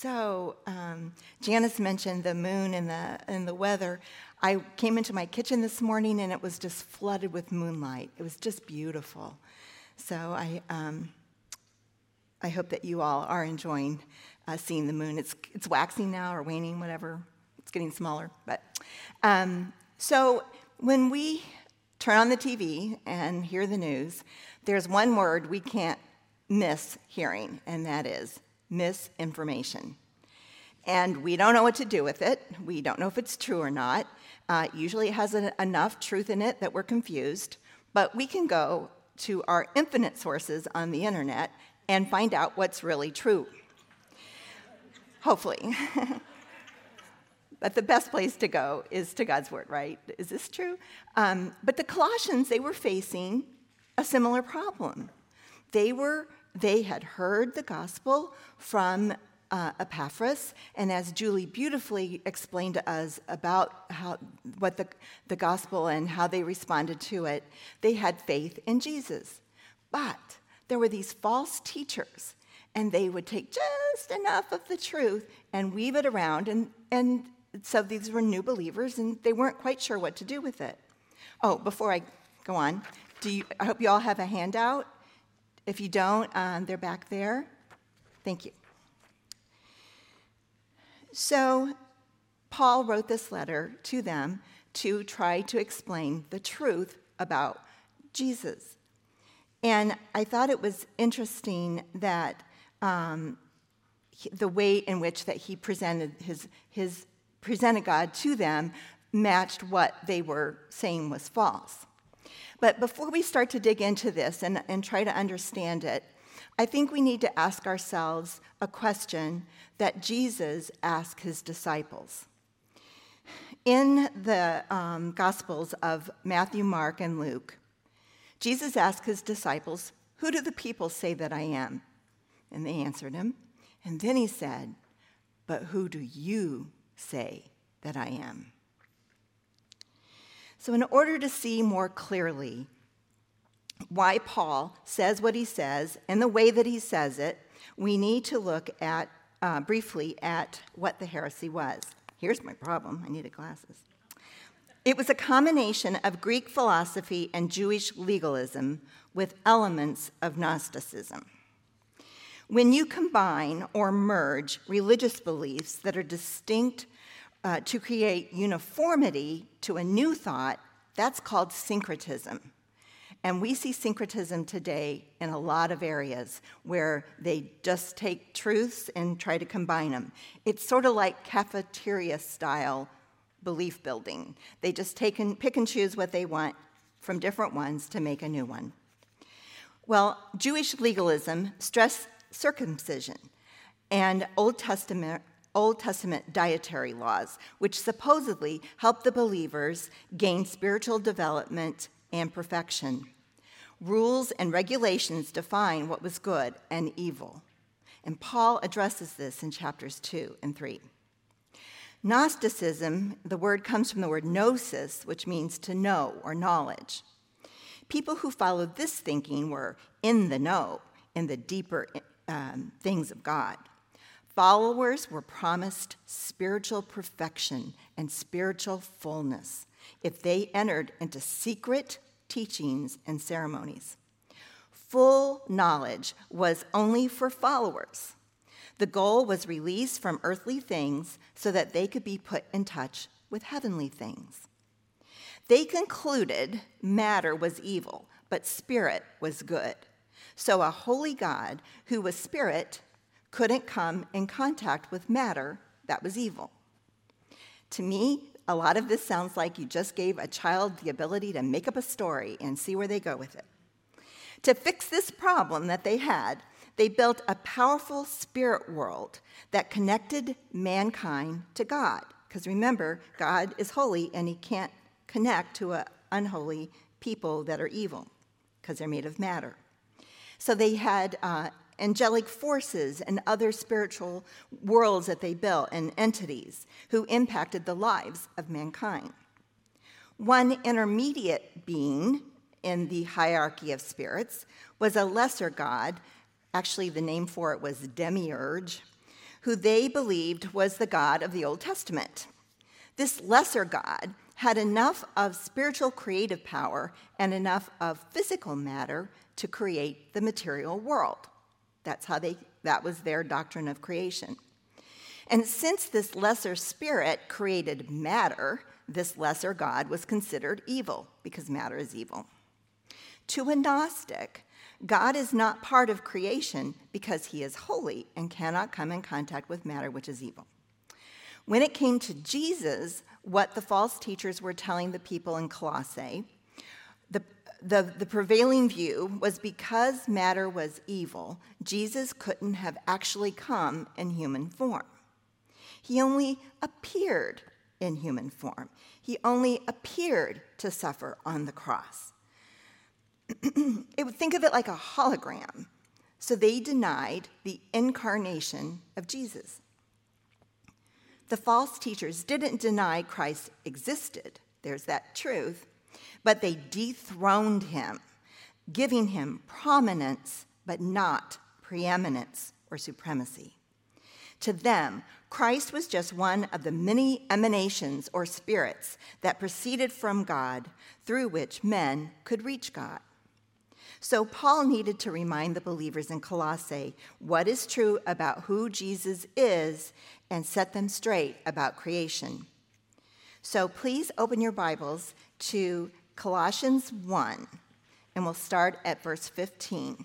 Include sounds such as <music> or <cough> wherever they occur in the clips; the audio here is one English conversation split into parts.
So, um, Janice mentioned the moon and the, and the weather. I came into my kitchen this morning and it was just flooded with moonlight. It was just beautiful. So, I, um, I hope that you all are enjoying uh, seeing the moon. It's, it's waxing now or waning, whatever. It's getting smaller. But um, so, when we turn on the TV and hear the news, there's one word we can't miss hearing, and that is misinformation. And we don't know what to do with it. We don't know if it's true or not. Uh, usually it has a, enough truth in it that we're confused, but we can go to our infinite sources on the internet and find out what's really true. Hopefully. <laughs> but the best place to go is to God's Word, right? Is this true? Um, but the Colossians, they were facing a similar problem. They were they had heard the gospel from uh, Epaphras, and as Julie beautifully explained to us about how, what the, the gospel and how they responded to it, they had faith in Jesus. But there were these false teachers, and they would take just enough of the truth and weave it around. And, and so these were new believers, and they weren't quite sure what to do with it. Oh, before I go on, do you, I hope you all have a handout. If you don't, um, they're back there. Thank you. So, Paul wrote this letter to them to try to explain the truth about Jesus. And I thought it was interesting that um, the way in which that he presented his, his presented God to them matched what they were saying was false. But before we start to dig into this and, and try to understand it, I think we need to ask ourselves a question that Jesus asked his disciples. In the um, Gospels of Matthew, Mark, and Luke, Jesus asked his disciples, Who do the people say that I am? And they answered him. And then he said, But who do you say that I am? So, in order to see more clearly why Paul says what he says and the way that he says it, we need to look at uh, briefly at what the heresy was. Here's my problem I needed glasses. It was a combination of Greek philosophy and Jewish legalism with elements of Gnosticism. When you combine or merge religious beliefs that are distinct uh, to create uniformity to a new thought, that's called syncretism. And we see syncretism today in a lot of areas where they just take truths and try to combine them. It's sort of like cafeteria style belief building. They just take and pick and choose what they want from different ones to make a new one. Well, Jewish legalism stressed circumcision and Old Testament Old Testament dietary laws, which supposedly help the believers gain spiritual development and perfection. Rules and regulations define what was good and evil. And Paul addresses this in chapters 2 and 3. Gnosticism, the word comes from the word gnosis, which means to know or knowledge. People who followed this thinking were in the know, in the deeper um, things of God. Followers were promised spiritual perfection and spiritual fullness if they entered into secret teachings and ceremonies. Full knowledge was only for followers. The goal was release from earthly things so that they could be put in touch with heavenly things. They concluded matter was evil, but spirit was good. So a holy God who was spirit couldn't come in contact with matter that was evil. To me, a lot of this sounds like you just gave a child the ability to make up a story and see where they go with it. To fix this problem that they had, they built a powerful spirit world that connected mankind to God. Because remember, God is holy and he can't connect to an unholy people that are evil because they're made of matter. So they had uh, angelic forces and other spiritual worlds that they built and entities who impacted the lives of mankind. One intermediate being in the hierarchy of spirits was a lesser god, actually, the name for it was Demiurge, who they believed was the God of the Old Testament. This lesser God had enough of spiritual creative power and enough of physical matter to create the material world. That's how they that was their doctrine of creation. And since this lesser spirit created matter, this lesser God was considered evil because matter is evil. To a Gnostic, God is not part of creation because he is holy and cannot come in contact with matter, which is evil. When it came to Jesus, what the false teachers were telling the people in Colossae, the, the, prevailing view was because matter was evil, Jesus couldn't have actually come in human form. He only appeared in human form. He only appeared to suffer on the cross. <clears throat> it would think of it like a hologram. So they denied the incarnation of Jesus. The false teachers didn't deny Christ existed, there's that truth, but they dethroned him, giving him prominence, but not preeminence or supremacy. To them, Christ was just one of the many emanations or spirits that proceeded from God through which men could reach God. So Paul needed to remind the believers in Colossae what is true about who Jesus is and set them straight about creation. So please open your Bibles to Colossians 1, and we'll start at verse 15.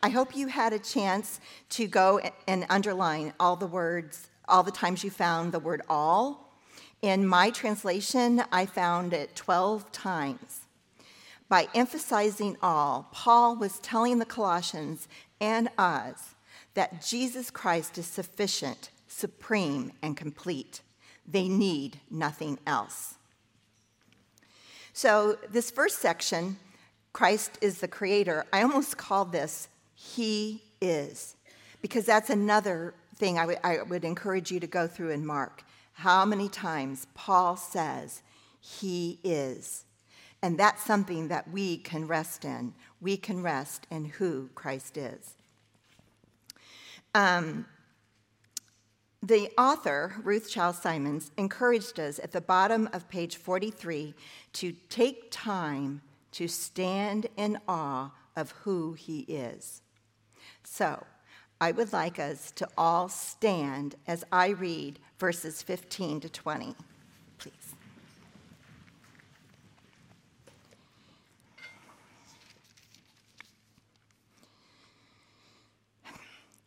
I hope you had a chance to go and underline all the words, all the times you found the word all. In my translation, I found it 12 times. By emphasizing all, Paul was telling the Colossians and us that Jesus Christ is sufficient, supreme, and complete. They need nothing else. So, this first section, Christ is the creator, I almost call this he is. Because that's another thing I, w- I would encourage you to go through in Mark. How many times Paul says, He is. And that's something that we can rest in. We can rest in who Christ is. Um, the author, Ruth Chou Simons, encouraged us at the bottom of page 43 to take time to stand in awe of who he is. So, I would like us to all stand as I read verses 15 to 20, please.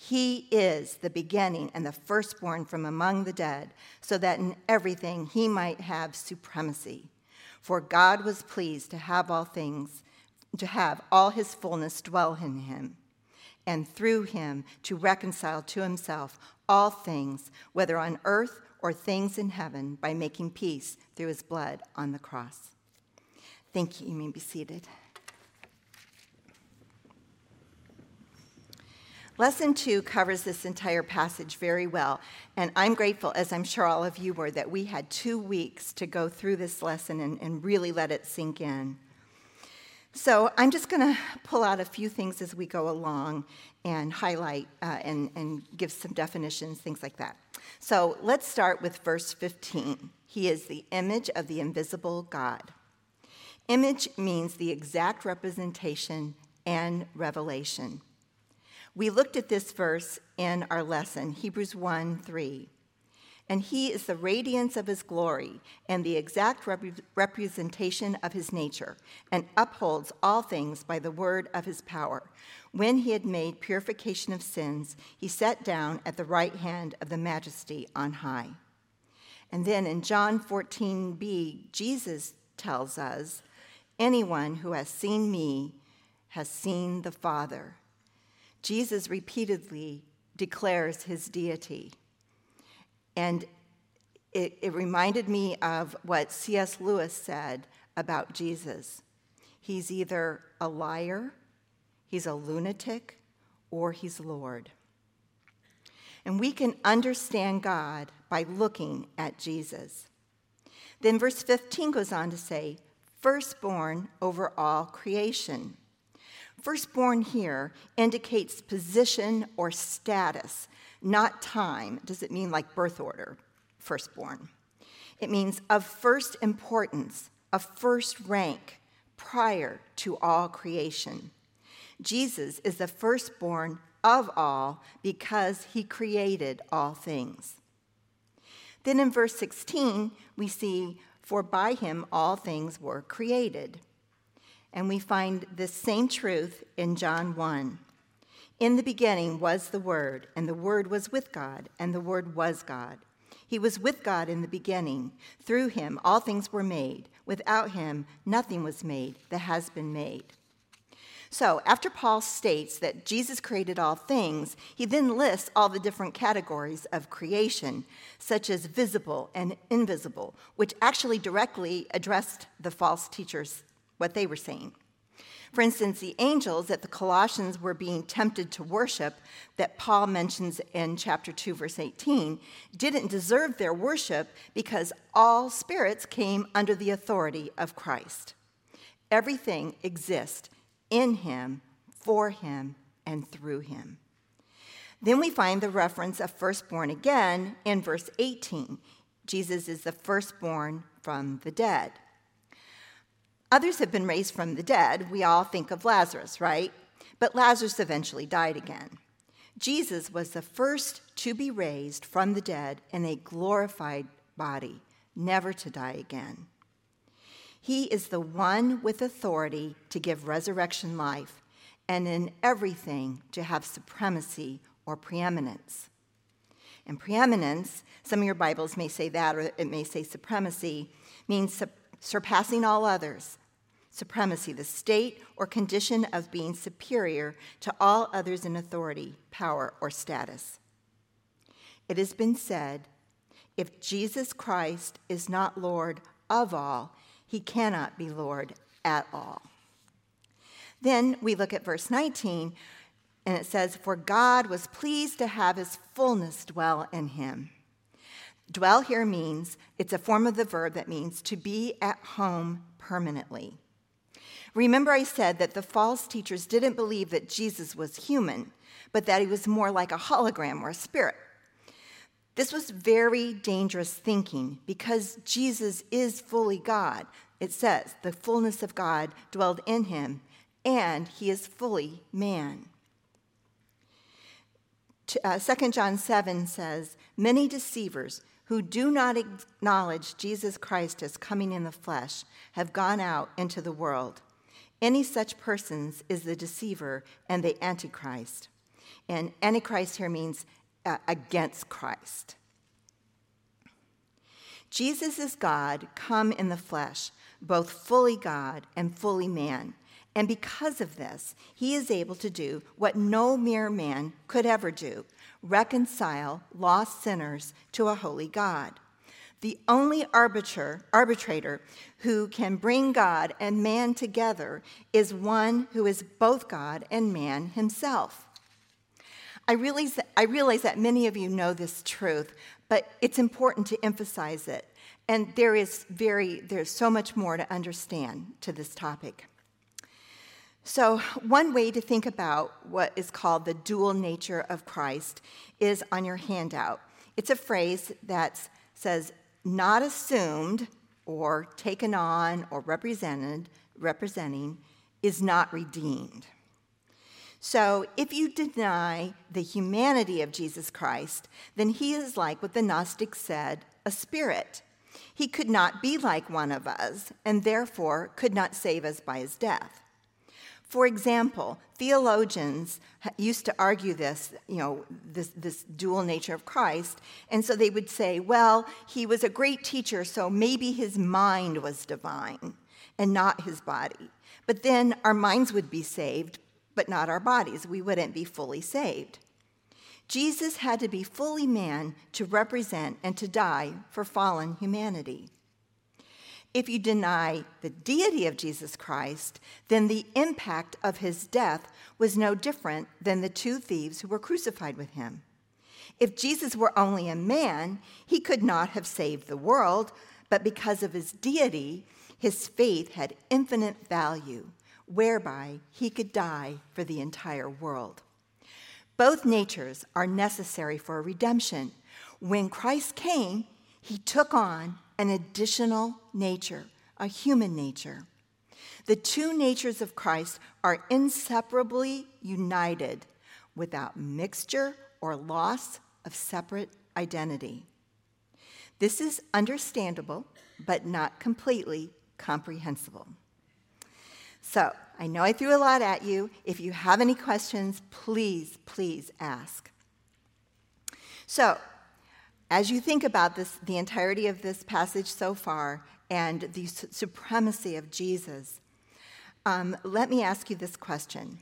He is the beginning and the firstborn from among the dead, so that in everything he might have supremacy. For God was pleased to have all things to have all his fullness dwell in him, and through him to reconcile to himself all things, whether on earth or things in heaven, by making peace through his blood on the cross. Thank you. You may be seated. Lesson two covers this entire passage very well, and I'm grateful, as I'm sure all of you were, that we had two weeks to go through this lesson and, and really let it sink in. So I'm just going to pull out a few things as we go along and highlight uh, and, and give some definitions, things like that. So let's start with verse 15. He is the image of the invisible God. Image means the exact representation and revelation. We looked at this verse in our lesson, Hebrews 1 3 and he is the radiance of his glory and the exact rep- representation of his nature, and upholds all things by the word of his power. When he had made purification of sins, he sat down at the right hand of the majesty on high. And then in John 14b, Jesus tells us, Anyone who has seen me has seen the Father. Jesus repeatedly declares his deity. And it, it reminded me of what C.S. Lewis said about Jesus. He's either a liar, he's a lunatic, or he's Lord. And we can understand God by looking at Jesus. Then verse 15 goes on to say, firstborn over all creation. Firstborn here indicates position or status, not time. Does it mean like birth order, firstborn? It means of first importance, of first rank, prior to all creation. Jesus is the firstborn of all because he created all things. Then in verse 16, we see, For by him all things were created. And we find this same truth in John 1. In the beginning was the Word, and the Word was with God, and the Word was God. He was with God in the beginning. Through him all things were made. Without him nothing was made that has been made. So, after Paul states that Jesus created all things, he then lists all the different categories of creation, such as visible and invisible, which actually directly addressed the false teachers, what they were saying. For instance, the angels that the Colossians were being tempted to worship, that Paul mentions in chapter 2, verse 18, didn't deserve their worship because all spirits came under the authority of Christ. Everything exists in him, for him, and through him. Then we find the reference of firstborn again in verse 18. Jesus is the firstborn from the dead. Others have been raised from the dead. We all think of Lazarus, right? But Lazarus eventually died again. Jesus was the first to be raised from the dead in a glorified body, never to die again. He is the one with authority to give resurrection life, and in everything to have supremacy or preeminence. And preeminence, some of your Bibles may say that, or it may say supremacy, means su- surpassing all others. Supremacy, the state or condition of being superior to all others in authority, power, or status. It has been said if Jesus Christ is not Lord of all, he cannot be Lord at all. Then we look at verse 19, and it says, For God was pleased to have his fullness dwell in him. Dwell here means, it's a form of the verb that means to be at home permanently. Remember, I said that the false teachers didn't believe that Jesus was human, but that he was more like a hologram or a spirit. This was very dangerous thinking because Jesus is fully God. It says, the fullness of God dwelled in him, and he is fully man. Uh, 2 John 7 says, Many deceivers who do not acknowledge Jesus Christ as coming in the flesh have gone out into the world. Any such persons is the deceiver and the antichrist. And antichrist here means uh, against Christ. Jesus is God come in the flesh, both fully God and fully man. And because of this, he is able to do what no mere man could ever do reconcile lost sinners to a holy God. The only arbiter, arbitrator who can bring God and man together is one who is both God and man himself. I realize, that, I realize that many of you know this truth, but it's important to emphasize it. And there is very, there's so much more to understand to this topic. So, one way to think about what is called the dual nature of Christ is on your handout. It's a phrase that says, not assumed or taken on or represented, representing, is not redeemed. So, if you deny the humanity of Jesus Christ, then he is like what the Gnostics said a spirit. He could not be like one of us, and therefore could not save us by his death. For example, theologians used to argue this, you know, this, this dual nature of Christ, and so they would say, well, he was a great teacher, so maybe his mind was divine and not his body. But then our minds would be saved, but not our bodies. We wouldn't be fully saved. Jesus had to be fully man to represent and to die for fallen humanity. If you deny the deity of Jesus Christ, then the impact of his death was no different than the two thieves who were crucified with him. If Jesus were only a man, he could not have saved the world, but because of his deity, his faith had infinite value, whereby he could die for the entire world. Both natures are necessary for redemption. When Christ came, he took on an additional nature, a human nature. The two natures of Christ are inseparably united without mixture or loss of separate identity. This is understandable, but not completely comprehensible. So, I know I threw a lot at you. If you have any questions, please, please ask. So, as you think about this, the entirety of this passage so far and the su- supremacy of Jesus, um, let me ask you this question.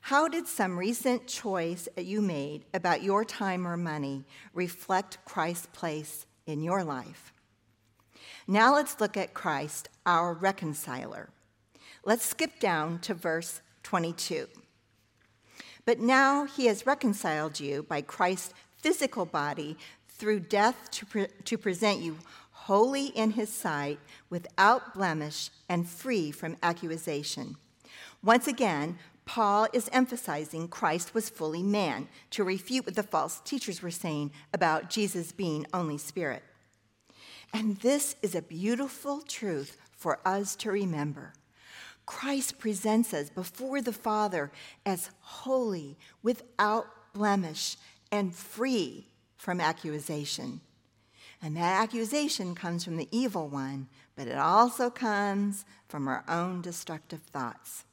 How did some recent choice you made about your time or money reflect Christ's place in your life? Now let's look at Christ, our reconciler. Let's skip down to verse 22. But now he has reconciled you by Christ's physical body through death to, pre- to present you holy in his sight, without blemish, and free from accusation. Once again, Paul is emphasizing Christ was fully man to refute what the false teachers were saying about Jesus being only spirit. And this is a beautiful truth for us to remember. Christ presents us before the Father as holy, without blemish, and free from accusation. And that accusation comes from the evil one, but it also comes from our own destructive thoughts.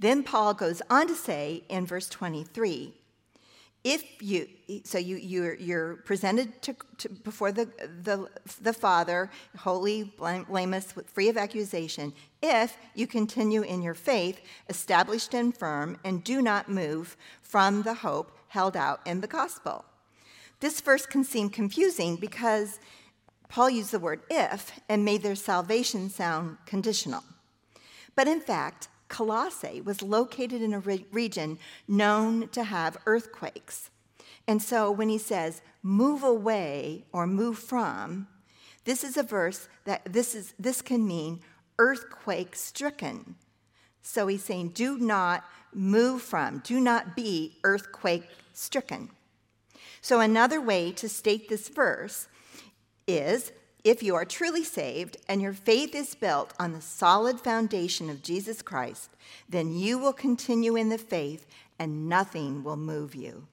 Then Paul goes on to say in verse 23 if you so you you're, you're presented to, to, before the, the the father holy blameless free of accusation if you continue in your faith established and firm and do not move from the hope held out in the gospel this verse can seem confusing because paul used the word if and made their salvation sound conditional but in fact Colossae was located in a re- region known to have earthquakes. And so when he says, move away or move from, this is a verse that this, is, this can mean earthquake stricken. So he's saying, do not move from, do not be earthquake stricken. So another way to state this verse is if you are truly saved and your faith is built on the solid foundation of Jesus Christ, then you will continue in the faith and nothing will move you.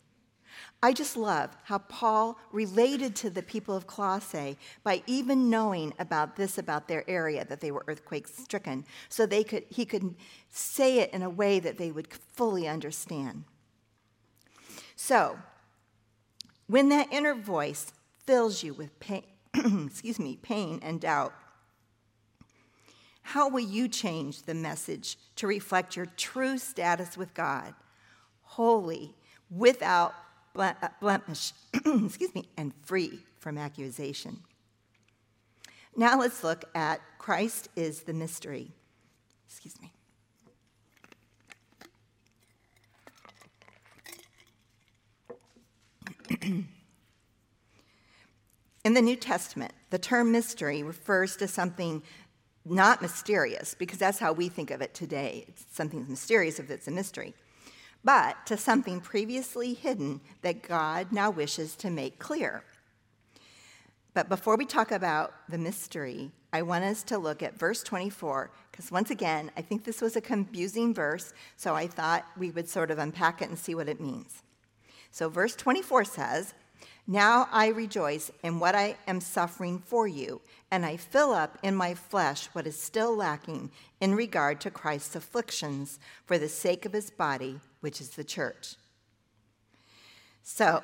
I just love how Paul related to the people of Colossae by even knowing about this about their area that they were earthquake stricken so they could he could say it in a way that they would fully understand. So, when that inner voice fills you with pain, <clears throat> excuse me, pain and doubt. How will you change the message to reflect your true status with God? Holy, without uh, blemish, <clears throat> excuse me, and free from accusation. Now let's look at Christ is the mystery. Excuse me. <clears throat> In the New Testament, the term mystery refers to something not mysterious, because that's how we think of it today. It's something mysterious if it's a mystery, but to something previously hidden that God now wishes to make clear. But before we talk about the mystery, I want us to look at verse 24, because once again, I think this was a confusing verse, so I thought we would sort of unpack it and see what it means. So, verse 24 says, now I rejoice in what I am suffering for you, and I fill up in my flesh what is still lacking in regard to Christ's afflictions for the sake of his body, which is the church. So,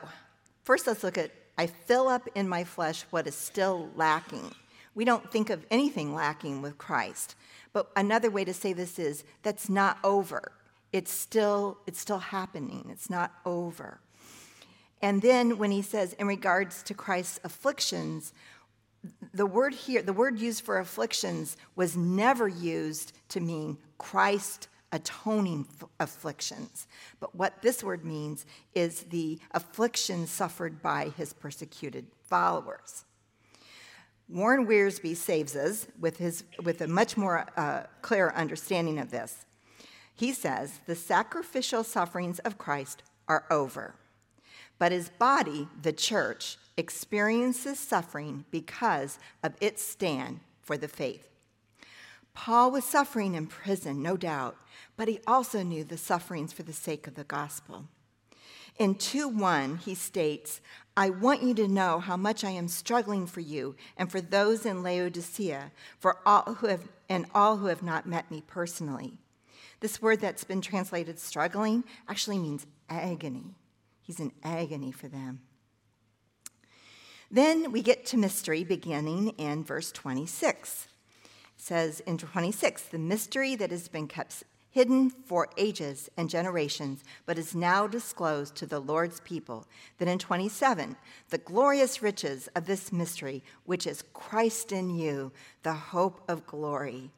first let's look at I fill up in my flesh what is still lacking. We don't think of anything lacking with Christ. But another way to say this is that's not over. It's still it's still happening. It's not over. And then when he says, in regards to Christ's afflictions, the word here, the word used for afflictions was never used to mean Christ atoning afflictions. But what this word means is the affliction suffered by his persecuted followers. Warren Wiersbe saves us with, his, with a much more uh, clear understanding of this. He says, The sacrificial sufferings of Christ are over, but his body, the church, experiences suffering because of its stand for the faith. Paul was suffering in prison, no doubt, but he also knew the sufferings for the sake of the gospel. In 2 1, he states, I want you to know how much I am struggling for you and for those in Laodicea, for all who have, and all who have not met me personally. This word that's been translated struggling actually means agony. He's in agony for them. Then we get to mystery beginning in verse 26. It says in 26, the mystery that has been kept hidden for ages and generations, but is now disclosed to the Lord's people. Then in 27, the glorious riches of this mystery, which is Christ in you, the hope of glory.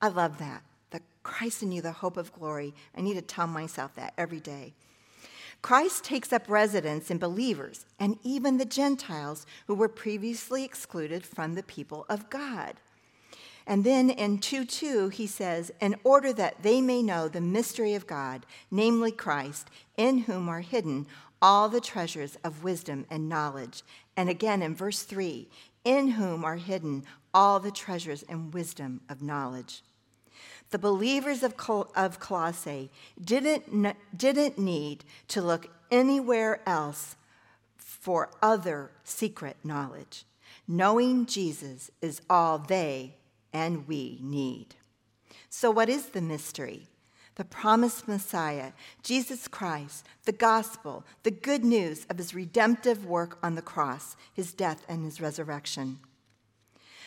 I love that. The Christ in you, the hope of glory. I need to tell myself that every day. Christ takes up residence in believers and even the Gentiles who were previously excluded from the people of God. And then in 2 2, he says, In order that they may know the mystery of God, namely Christ, in whom are hidden all the treasures of wisdom and knowledge. And again in verse 3, in whom are hidden all the treasures and wisdom of knowledge. The believers of, Col- of Colossae didn't, didn't need to look anywhere else for other secret knowledge. Knowing Jesus is all they and we need. So, what is the mystery? The promised Messiah, Jesus Christ, the gospel, the good news of his redemptive work on the cross, his death, and his resurrection.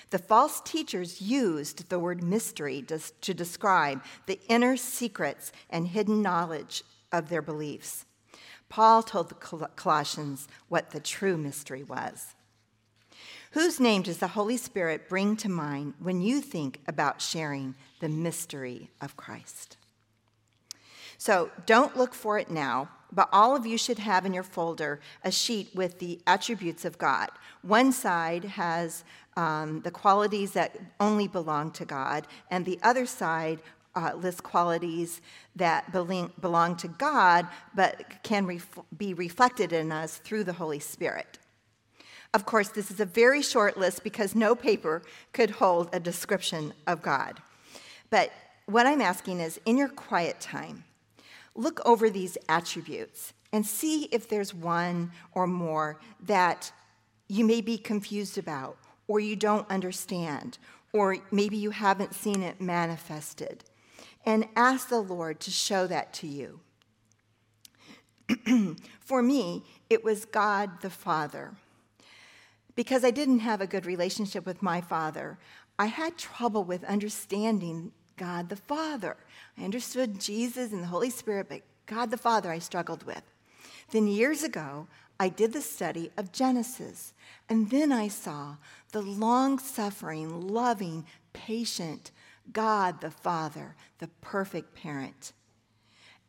The false teachers used the word mystery to describe the inner secrets and hidden knowledge of their beliefs. Paul told the Colossians what the true mystery was. Whose name does the Holy Spirit bring to mind when you think about sharing the mystery of Christ? So don't look for it now, but all of you should have in your folder a sheet with the attributes of God. One side has um, the qualities that only belong to God, and the other side uh, lists qualities that belong, belong to God but can ref- be reflected in us through the Holy Spirit. Of course, this is a very short list because no paper could hold a description of God. But what I'm asking is in your quiet time, look over these attributes and see if there's one or more that you may be confused about or you don't understand, or maybe you haven't seen it manifested. And ask the Lord to show that to you. <clears throat> For me, it was God the Father. Because I didn't have a good relationship with my father, I had trouble with understanding God the Father. I understood Jesus and the Holy Spirit, but God the Father I struggled with. Then years ago, I did the study of Genesis, and then I saw the long suffering, loving, patient God the Father, the perfect parent.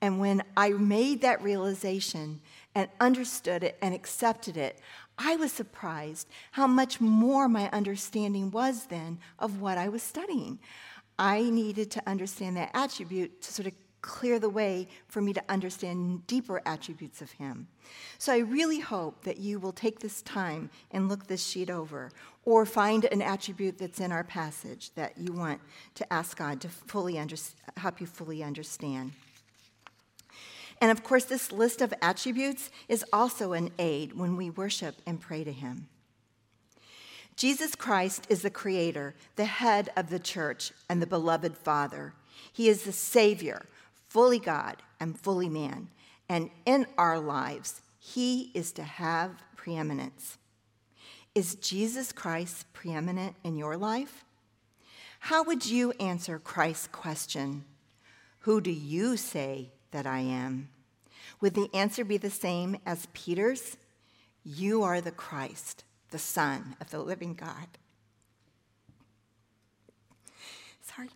And when I made that realization and understood it and accepted it, I was surprised how much more my understanding was then of what I was studying. I needed to understand that attribute to sort of clear the way for me to understand deeper attributes of Him. So I really hope that you will take this time and look this sheet over or find an attribute that's in our passage that you want to ask God to fully under, help you fully understand. And of course, this list of attributes is also an aid when we worship and pray to Him. Jesus Christ is the creator, the head of the church, and the beloved Father. He is the Savior, fully God and fully man. And in our lives, he is to have preeminence. Is Jesus Christ preeminent in your life? How would you answer Christ's question, Who do you say that I am? Would the answer be the same as Peter's? You are the Christ, the Son of the living God. Sorry.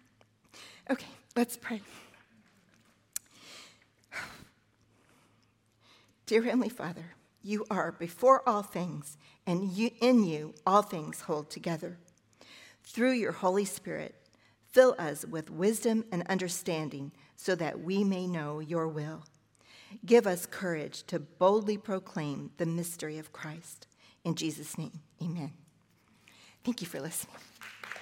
Okay, let's pray. <sighs> Dear Heavenly Father, you are before all things, and you, in you all things hold together. Through your Holy Spirit, fill us with wisdom and understanding so that we may know your will. Give us courage to boldly proclaim the mystery of Christ. In Jesus' name, amen. Thank you for listening.